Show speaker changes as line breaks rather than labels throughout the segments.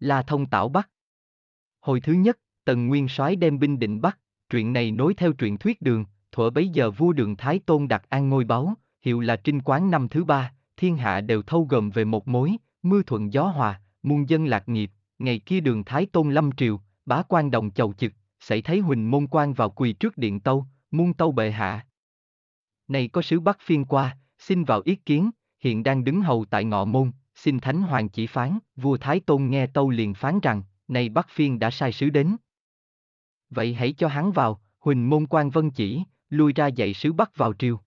La Thông Tảo Bắc. Hồi thứ nhất, Tần Nguyên soái đem binh định Bắc, truyện này nối theo truyện thuyết đường, thuở bấy giờ vua đường Thái Tôn đặt an ngôi báu, hiệu là trinh quán năm thứ ba, thiên hạ đều thâu gồm về một mối, mưa thuận gió hòa, muôn dân lạc nghiệp, ngày kia đường Thái Tôn lâm triều, bá quan đồng chầu chực, xảy thấy huỳnh môn quan vào quỳ trước điện tâu, muôn tâu bệ hạ. Này có sứ Bắc phiên qua, xin vào ý kiến, hiện đang đứng hầu tại ngọ môn, xin thánh hoàng chỉ phán, vua Thái Tôn nghe tâu liền phán rằng, này Bắc phiên đã sai sứ đến. Vậy hãy cho hắn vào, huỳnh môn quan vân chỉ, lui ra dạy sứ Bắc vào triều.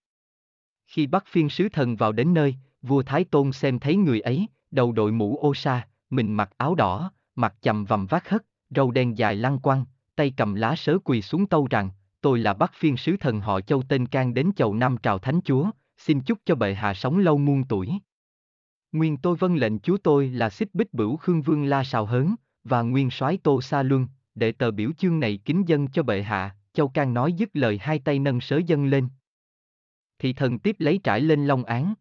Khi Bắc phiên sứ thần vào đến nơi, vua Thái Tôn xem thấy người ấy, đầu đội mũ ô sa, mình mặc áo đỏ, mặt chầm vằm vác hất, râu đen dài lăng quăng, tay cầm lá sớ quỳ xuống tâu rằng, tôi là Bắc phiên sứ thần họ Châu tên can đến chầu năm trào thánh chúa, xin chúc cho bệ hạ sống lâu muôn tuổi. Nguyên tôi vân lệnh chúa tôi là xích bích bửu khương vương la sào hớn, và nguyên soái tô sa luân, để tờ biểu chương này kính dân cho bệ hạ, Châu Can nói dứt lời hai tay nâng sớ dân lên. Thị thần tiếp lấy trải lên long án.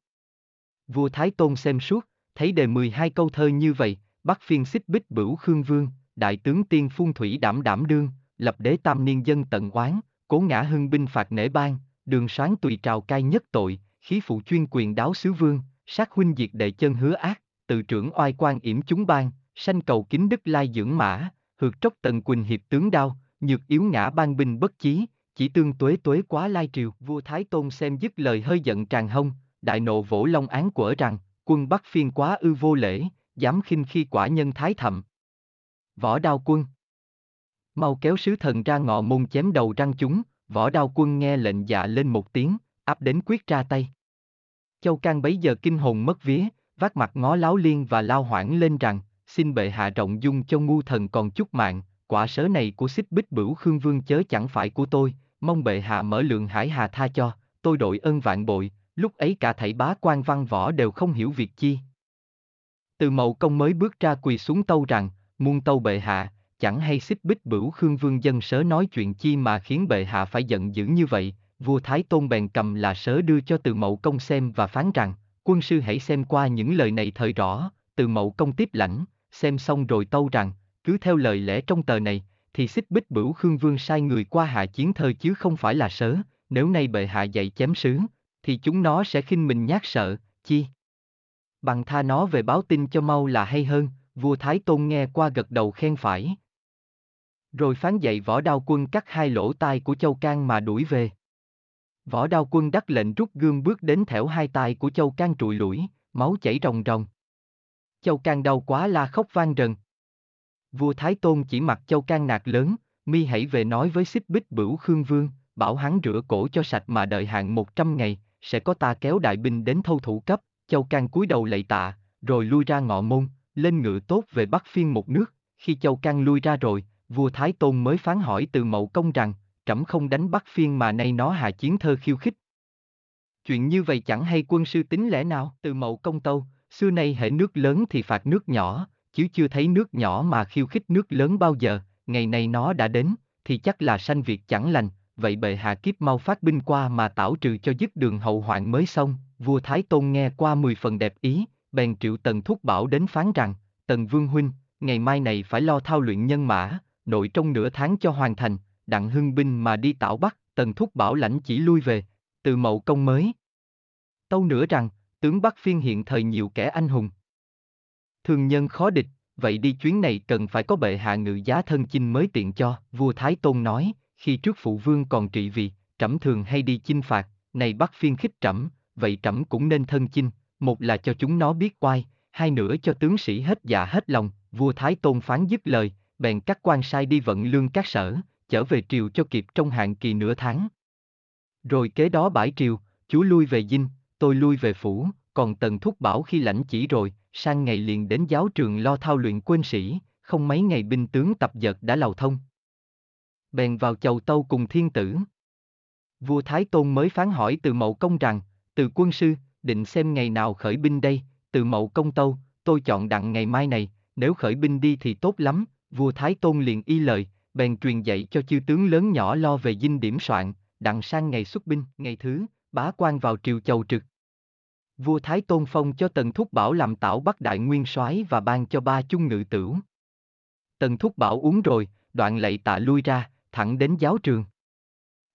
Vua Thái Tôn xem suốt, thấy đề 12 câu thơ như vậy, bắt phiên xích bích bửu khương vương, đại tướng tiên phun thủy đảm đảm đương, lập đế tam niên dân tận oán, cố ngã hưng binh phạt nể ban, đường sáng tùy trào cai nhất tội, khí phụ chuyên quyền đáo sứ vương, sát huynh diệt đệ chân hứa ác, tự trưởng oai quan yểm chúng ban, sanh cầu kính đức lai dưỡng mã, hược trốc tần quỳnh hiệp tướng đao, nhược yếu ngã ban binh bất chí, chỉ tương tuế tuế quá lai triều. Vua Thái Tôn xem dứt lời hơi giận tràn hông, đại nộ vỗ long án quở rằng, quân Bắc phiên quá ư vô lễ, dám khinh khi quả nhân thái thậm. Võ đao quân Mau kéo sứ thần ra ngọ môn chém đầu răng chúng, võ đao quân nghe lệnh dạ lên một tiếng, áp đến quyết ra tay. Châu Can bấy giờ kinh hồn mất vía, vác mặt ngó láo liên và lao hoảng lên rằng, xin bệ hạ rộng dung cho ngu thần còn chút mạng, quả sớ này của xích bích bửu khương vương chớ chẳng phải của tôi, mong bệ hạ mở lượng hải hà tha cho, tôi đội ơn vạn bội, lúc ấy cả thảy bá quan văn võ đều không hiểu việc chi. Từ mậu công mới bước ra quỳ xuống tâu rằng, muôn tâu bệ hạ, chẳng hay xích bích bửu khương vương dân sớ nói chuyện chi mà khiến bệ hạ phải giận dữ như vậy, vua Thái Tôn bèn cầm là sớ đưa cho từ mậu công xem và phán rằng, quân sư hãy xem qua những lời này thời rõ, từ mậu công tiếp lãnh, xem xong rồi tâu rằng, cứ theo lời lẽ trong tờ này, thì xích bích bửu khương vương sai người qua hạ chiến thơ chứ không phải là sớ, nếu nay bệ hạ dạy chém sứ, thì chúng nó sẽ khinh mình nhát sợ, chi? Bằng tha nó về báo tin cho mau là hay hơn, vua Thái Tôn nghe qua gật đầu khen phải. Rồi phán dạy võ đao quân cắt hai lỗ tai của Châu Can mà đuổi về. Võ đao quân đắc lệnh rút gươm bước đến thẻo hai tay của Châu Can trụi lũi, máu chảy ròng ròng. Châu Can đau quá la khóc vang rần. Vua Thái Tôn chỉ mặc Châu Can nạt lớn, mi hãy về nói với xích bích bửu Khương Vương, bảo hắn rửa cổ cho sạch mà đợi hạn một trăm ngày, sẽ có ta kéo đại binh đến thâu thủ cấp, Châu Can cúi đầu lạy tạ, rồi lui ra ngọ môn, lên ngựa tốt về Bắc phiên một nước, khi Châu Can lui ra rồi, vua Thái Tôn mới phán hỏi từ mậu công rằng, trẫm không đánh bắt phiên mà nay nó hạ chiến thơ khiêu khích. Chuyện như vậy chẳng hay quân sư tính lẽ nào, từ mậu công tâu, xưa nay hệ nước lớn thì phạt nước nhỏ, chứ chưa thấy nước nhỏ mà khiêu khích nước lớn bao giờ, ngày nay nó đã đến, thì chắc là sanh việc chẳng lành, vậy bệ hạ kiếp mau phát binh qua mà tảo trừ cho dứt đường hậu hoạn mới xong, vua Thái Tôn nghe qua mười phần đẹp ý, bèn triệu tần thúc bảo đến phán rằng, tần vương huynh, ngày mai này phải lo thao luyện nhân mã, nội trong nửa tháng cho hoàn thành, đặng hưng binh mà đi tảo bắc, tần thúc bảo lãnh chỉ lui về, từ mậu công mới. Tâu nữa rằng, tướng Bắc phiên hiện thời nhiều kẻ anh hùng. Thường nhân khó địch, vậy đi chuyến này cần phải có bệ hạ ngự giá thân chinh mới tiện cho, vua Thái Tôn nói, khi trước phụ vương còn trị vì, trẫm thường hay đi chinh phạt, này Bắc phiên khích trẫm, vậy trẫm cũng nên thân chinh, một là cho chúng nó biết oai, hai nữa cho tướng sĩ hết dạ hết lòng, vua Thái Tôn phán dứt lời, bèn các quan sai đi vận lương các sở, trở về triều cho kịp trong hạn kỳ nửa tháng. Rồi kế đó bãi triều, chú lui về dinh, tôi lui về phủ, còn Tần Thúc Bảo khi lãnh chỉ rồi, sang ngày liền đến giáo trường lo thao luyện quân sĩ, không mấy ngày binh tướng tập dợt đã lào thông. Bèn vào chầu tâu cùng thiên tử. Vua Thái Tôn mới phán hỏi từ mậu công rằng, từ quân sư, định xem ngày nào khởi binh đây, từ mậu công tâu, tôi chọn đặng ngày mai này, nếu khởi binh đi thì tốt lắm, vua Thái Tôn liền y lời, bèn truyền dạy cho chư tướng lớn nhỏ lo về dinh điểm soạn, đặng sang ngày xuất binh, ngày thứ, bá quan vào triều chầu trực. Vua Thái Tôn phong cho Tần Thúc Bảo làm tảo Bắc Đại Nguyên soái và ban cho ba chung ngự tửu. Tần Thúc Bảo uống rồi, đoạn lạy tạ lui ra, thẳng đến giáo trường.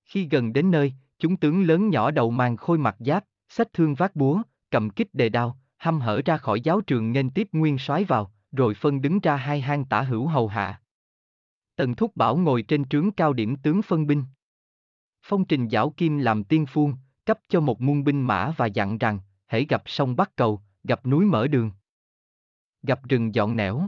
Khi gần đến nơi, chúng tướng lớn nhỏ đầu mang khôi mặt giáp, sách thương vác búa, cầm kích đề đao, hăm hở ra khỏi giáo trường nên tiếp nguyên soái vào, rồi phân đứng ra hai hang tả hữu hầu hạ. Tần Thúc Bảo ngồi trên trướng cao điểm tướng phân binh. Phong trình giảo kim làm tiên phuông, cấp cho một muôn binh mã và dặn rằng, hãy gặp sông Bắc Cầu, gặp núi mở đường. Gặp rừng dọn nẻo.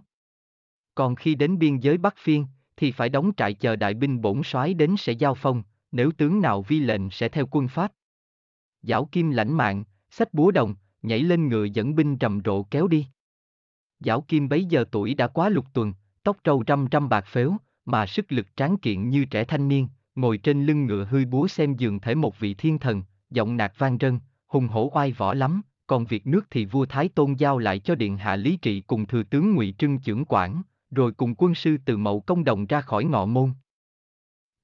Còn khi đến biên giới Bắc Phiên, thì phải đóng trại chờ đại binh bổn soái đến sẽ giao phong, nếu tướng nào vi lệnh sẽ theo quân pháp. Giảo kim lãnh mạng, sách búa đồng, nhảy lên ngựa dẫn binh rầm rộ kéo đi. Giảo kim bấy giờ tuổi đã quá lục tuần, tóc trâu trăm trăm bạc phếu, mà sức lực tráng kiện như trẻ thanh niên, ngồi trên lưng ngựa hơi búa xem dường thể một vị thiên thần, giọng nạt vang rân, hùng hổ oai võ lắm, còn việc nước thì vua Thái Tôn giao lại cho điện hạ Lý Trị cùng thừa tướng Ngụy Trưng trưởng quản, rồi cùng quân sư từ mậu công đồng ra khỏi ngọ môn.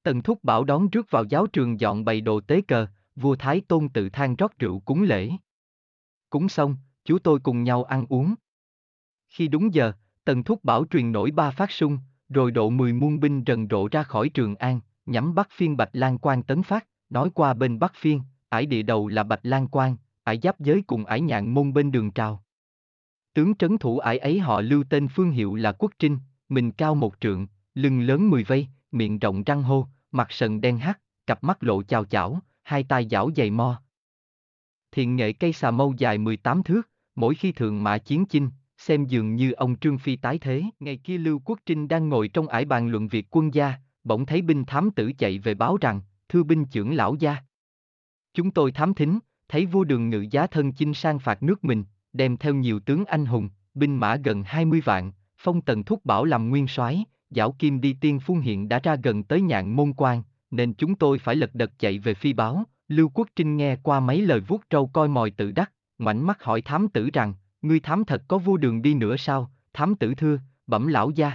Tần Thúc Bảo đón rước vào giáo trường dọn bày đồ tế cờ, vua Thái Tôn tự than rót rượu cúng lễ. Cúng xong, chú tôi cùng nhau ăn uống. Khi đúng giờ, Tần Thúc Bảo truyền nổi ba phát sung, rồi độ mười muôn binh rần rộ ra khỏi Trường An, nhắm Bắc Phiên Bạch Lan Quan tấn phát, nói qua bên Bắc Phiên, ải địa đầu là Bạch Lan Quan, ải giáp giới cùng ải nhạn môn bên đường trào. Tướng trấn thủ ải ấy họ lưu tên phương hiệu là Quốc Trinh, mình cao một trượng, lưng lớn mười vây, miệng rộng răng hô, mặt sần đen hắt, cặp mắt lộ chào chảo, hai tay giảo dày mo. Thiện nghệ cây xà mâu dài 18 thước, mỗi khi thượng mã chiến chinh, xem dường như ông Trương Phi tái thế. Ngày kia Lưu Quốc Trinh đang ngồi trong ải bàn luận việc quân gia, bỗng thấy binh thám tử chạy về báo rằng, thưa binh trưởng lão gia. Chúng tôi thám thính, thấy vua đường ngự giá thân chinh sang phạt nước mình, đem theo nhiều tướng anh hùng, binh mã gần 20 vạn, phong tần thúc bảo làm nguyên soái, giảo kim đi tiên phun hiện đã ra gần tới nhạn môn quan, nên chúng tôi phải lật đật chạy về phi báo. Lưu Quốc Trinh nghe qua mấy lời vuốt trâu coi mòi tự đắc, ngoảnh mắt hỏi thám tử rằng, ngươi thám thật có vua đường đi nữa sao, thám tử thưa, bẩm lão gia.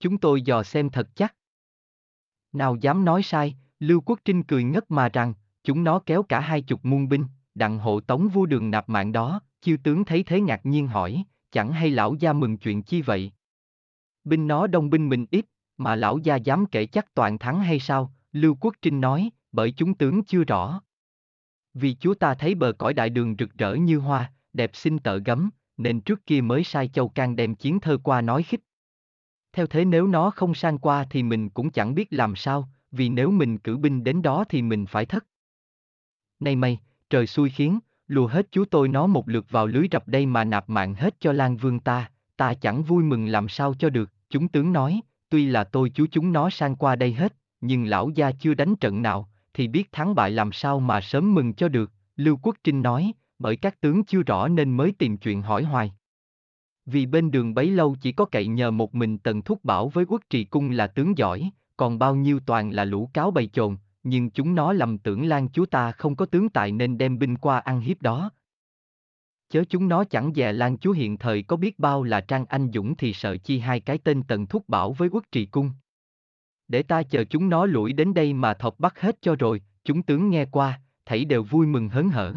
Chúng tôi dò xem thật chắc. Nào dám nói sai, Lưu Quốc Trinh cười ngất mà rằng, chúng nó kéo cả hai chục muôn binh, đặng hộ tống vua đường nạp mạng đó, chiêu tướng thấy thế ngạc nhiên hỏi, chẳng hay lão gia mừng chuyện chi vậy? Binh nó đông binh mình ít, mà lão gia dám kể chắc toàn thắng hay sao? Lưu Quốc Trinh nói, bởi chúng tướng chưa rõ. Vì chúa ta thấy bờ cõi đại đường rực rỡ như hoa, đẹp xinh tợ gấm, nên trước kia mới sai Châu Can đem chiến thơ qua nói khích. Theo thế nếu nó không sang qua thì mình cũng chẳng biết làm sao, vì nếu mình cử binh đến đó thì mình phải thất. Nay mây, trời xui khiến, lùa hết chú tôi nó một lượt vào lưới rập đây mà nạp mạng hết cho Lan Vương ta, ta chẳng vui mừng làm sao cho được, chúng tướng nói, tuy là tôi chú chúng nó sang qua đây hết, nhưng lão gia chưa đánh trận nào, thì biết thắng bại làm sao mà sớm mừng cho được, Lưu Quốc Trinh nói, bởi các tướng chưa rõ nên mới tìm chuyện hỏi hoài. Vì bên đường bấy lâu chỉ có cậy nhờ một mình Tần Thúc Bảo với quốc trì cung là tướng giỏi, còn bao nhiêu toàn là lũ cáo bày chồn, nhưng chúng nó lầm tưởng Lan chúa ta không có tướng tài nên đem binh qua ăn hiếp đó. Chớ chúng nó chẳng dè Lan chúa hiện thời có biết bao là Trang Anh Dũng thì sợ chi hai cái tên Tần Thúc Bảo với quốc trì cung. Để ta chờ chúng nó lủi đến đây mà thọc bắt hết cho rồi, chúng tướng nghe qua, thảy đều vui mừng hớn hở.